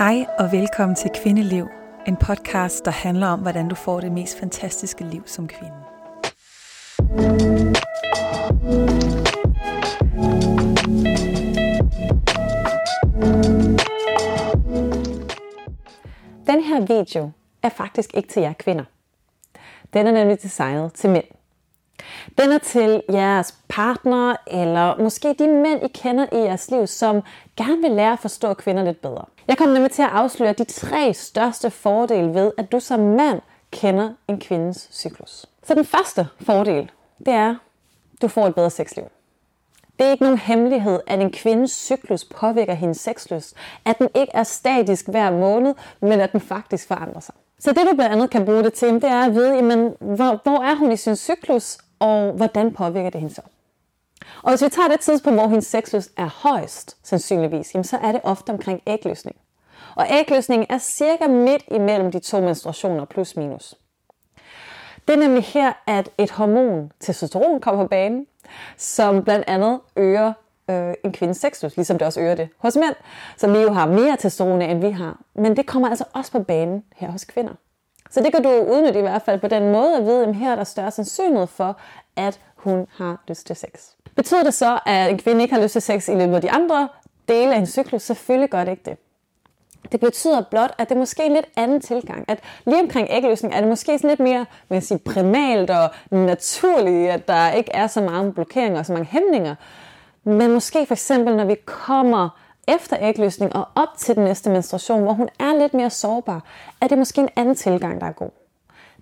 Hej og velkommen til Kvindeliv, en podcast, der handler om, hvordan du får det mest fantastiske liv som kvinde. Den her video er faktisk ikke til jer kvinder. Den er nemlig designet til mænd. Den er til jeres partner, eller måske de mænd, I kender i jeres liv, som gerne vil lære at forstå kvinder lidt bedre. Jeg kommer nemlig til at afsløre de tre største fordele ved, at du som mand kender en kvindes cyklus. Så den første fordel, det er, at du får et bedre sexliv. Det er ikke nogen hemmelighed, at en kvindes cyklus påvirker hendes sexlyst. At den ikke er statisk hver måned, men at den faktisk forandrer sig. Så det du blandt andet kan bruge det til, det er at vide, jamen, hvor, hvor er hun i sin cyklus, og hvordan påvirker det hende så? Og hvis vi tager det tidspunkt, hvor hendes sexlyst er højst, sandsynligvis, jamen, så er det ofte omkring ægløsning. Og ægløsningen er cirka midt imellem de to menstruationer plus minus. Det er nemlig her, at et hormon, testosteron, kommer på banen, som blandt andet øger øh, en kvindes sexlyst, ligesom det også øger det hos mænd, som vi jo har mere testosteron end vi har. Men det kommer altså også på banen her hos kvinder. Så det kan du udnytte i hvert fald på den måde at vide, at her er der større sandsynlighed for, at hun har lyst til sex. Betyder det så, at en kvinde ikke har lyst til sex i løbet af de andre dele af en cyklus? Selvfølgelig gør det ikke det. Det betyder blot, at det er måske en lidt anden tilgang. At lige omkring ægløsning er det måske sådan lidt mere man sige, primalt og naturligt, at der ikke er så mange blokeringer og så mange hæmninger. Men måske for eksempel, når vi kommer efter ægløsning og op til den næste menstruation, hvor hun er lidt mere sårbar, er det måske en anden tilgang, der er god.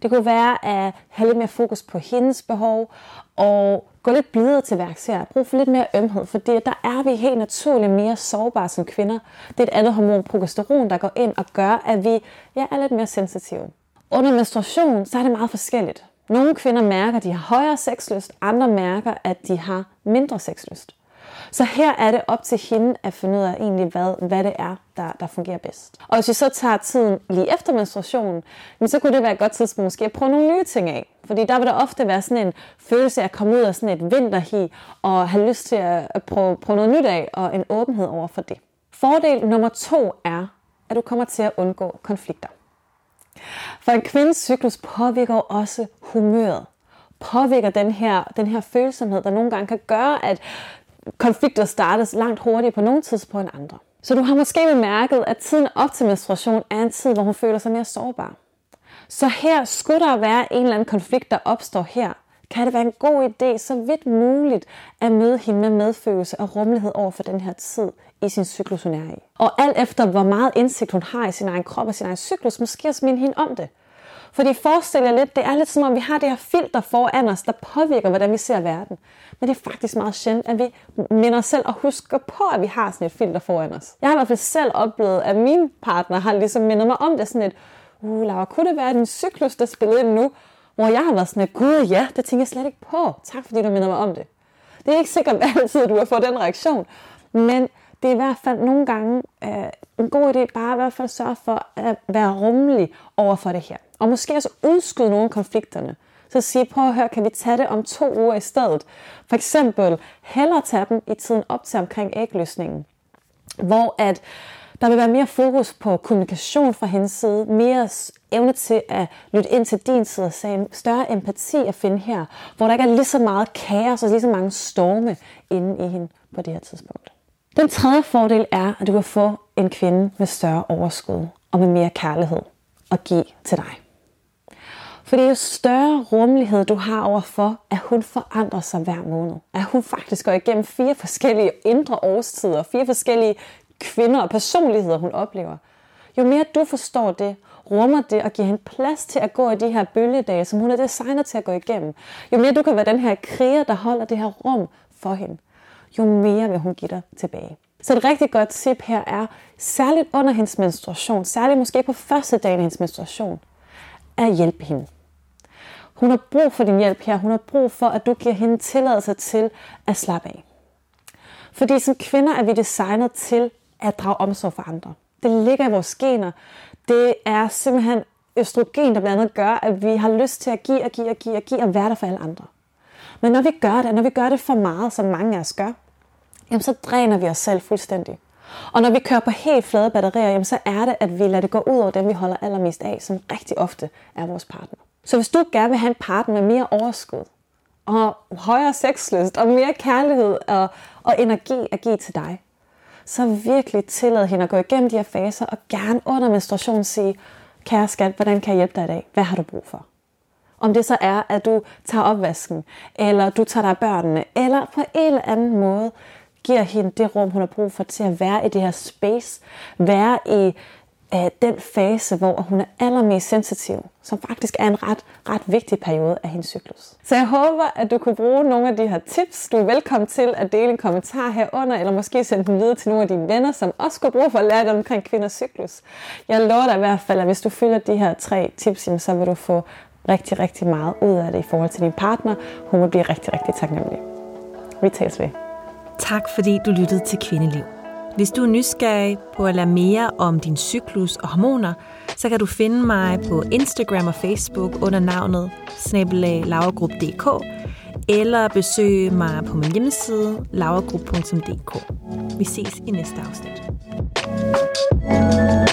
Det kunne være at have lidt mere fokus på hendes behov og gå lidt blidere til værks her. Brug for lidt mere ømhed, for der er vi helt naturligt mere sårbare som kvinder. Det er et andet hormon, progesteron, der går ind og gør, at vi ja, er lidt mere sensitive. Under menstruation, så er det meget forskelligt. Nogle kvinder mærker, at de har højere sexlyst, andre mærker, at de har mindre sexlyst. Så her er det op til hende at finde ud af egentlig, hvad, hvad det er, der, der fungerer bedst. Og hvis vi så tager tiden lige efter menstruationen, så kunne det være et godt tidspunkt måske at prøve nogle nye ting af. Fordi der vil der ofte være sådan en følelse af at komme ud af sådan et vinterhi og have lyst til at prøve, prøve noget nyt af og en åbenhed over for det. Fordel nummer to er, at du kommer til at undgå konflikter. For en kvindes cyklus påvirker også humøret påvirker den her, den her følsomhed, der nogle gange kan gøre, at konflikter startes langt hurtigere på nogle tidspunkter end andre. Så du har måske bemærket, at tiden op til menstruation er en tid, hvor hun føler sig mere sårbar. Så her skulle der være en eller anden konflikt, der opstår her, kan det være en god idé, så vidt muligt, at møde hende med medfølelse og rummelighed over for den her tid i sin cyklus, hun er i. Og alt efter, hvor meget indsigt hun har i sin egen krop og sin egen cyklus, måske også minde hende om det. Fordi forestil jer lidt, det er lidt som om vi har det her filter foran os, der påvirker, hvordan vi ser verden. Men det er faktisk meget sjældent, at vi minder os selv og husker på, at vi har sådan et filter foran os. Jeg har i hvert fald selv oplevet, at min partner har ligesom mindet mig om det sådan et, uh Laura, kunne det være din cyklus, der spillede ind nu? Hvor jeg har været sådan et, gud ja, det tænker jeg slet ikke på. Tak fordi du minder mig om det. Det er ikke sikkert altid, at du har fået den reaktion. Men det er i hvert fald nogle gange øh, en god idé bare i hvert fald sørge for at være rummelig over for det her. Og måske også udskyde nogle af konflikterne. Så sige, prøv at høre, kan vi tage det om to uger i stedet? For eksempel, hellere tage dem i tiden op til omkring ægløsningen. Hvor at der vil være mere fokus på kommunikation fra hendes side, mere evne til at lytte ind til din side af sagen, større empati at finde her, hvor der ikke er lige så meget kaos og lige så mange storme inde i hende på det her tidspunkt. Den tredje fordel er, at du kan få en kvinde med større overskud og med mere kærlighed at give til dig. Fordi jo større rummelighed du har overfor, at hun forandrer sig hver måned. At hun faktisk går igennem fire forskellige indre årstider, fire forskellige kvinder og personligheder, hun oplever. Jo mere du forstår det, rummer det og giver hende plads til at gå i de her bølgedage, som hun er designet til at gå igennem. Jo mere du kan være den her kriger, der holder det her rum for hende, jo mere vil hun give dig tilbage. Så et rigtig godt tip her er, særligt under hendes menstruation, særligt måske på første dagen af hendes menstruation, at hjælpe hende. Hun har brug for din hjælp her. Hun har brug for, at du giver hende tilladelse til at slappe af. Fordi som kvinder er vi designet til at drage omsorg for andre. Det ligger i vores gener. Det er simpelthen østrogen, der blandt andet gør, at vi har lyst til at give og give og give og give og være der for alle andre. Men når vi gør det, når vi gør det for meget, som mange af os gør, jamen så dræner vi os selv fuldstændig. Og når vi kører på helt flade batterier, jamen, så er det, at vi lader det gå ud over dem, vi holder allermest af, som rigtig ofte er vores partner. Så hvis du gerne vil have en partner med mere overskud, og højere sexlyst, og mere kærlighed og, og energi at give til dig, så virkelig tillad hende at gå igennem de her faser, og gerne under menstruation sige, kære skat, hvordan kan jeg hjælpe dig i dag? Hvad har du brug for? Om det så er, at du tager opvasken, eller du tager dig af børnene, eller på en eller anden måde giver hende det rum, hun har brug for til at være i det her space, være i af den fase, hvor hun er allermest sensitiv, som faktisk er en ret, ret vigtig periode af hendes cyklus. Så jeg håber, at du kunne bruge nogle af de her tips. Du er velkommen til at dele en kommentar herunder, eller måske sende den videre til nogle af dine venner, som også kunne bruge for at lære dig omkring kvinders cyklus. Jeg lover dig i hvert fald, at hvis du følger de her tre tips, så vil du få rigtig, rigtig meget ud af det i forhold til din partner. Hun vil blive rigtig, rigtig taknemmelig. Vi tales ved. Tak fordi du lyttede til Kvindeliv. Hvis du er nysgerrig på at lære mere om din cyklus og hormoner, så kan du finde mig på Instagram og Facebook under navnet snabelalavagrup.dk eller besøge mig på min hjemmeside lavagrup.dk. Vi ses i næste afsnit. thank you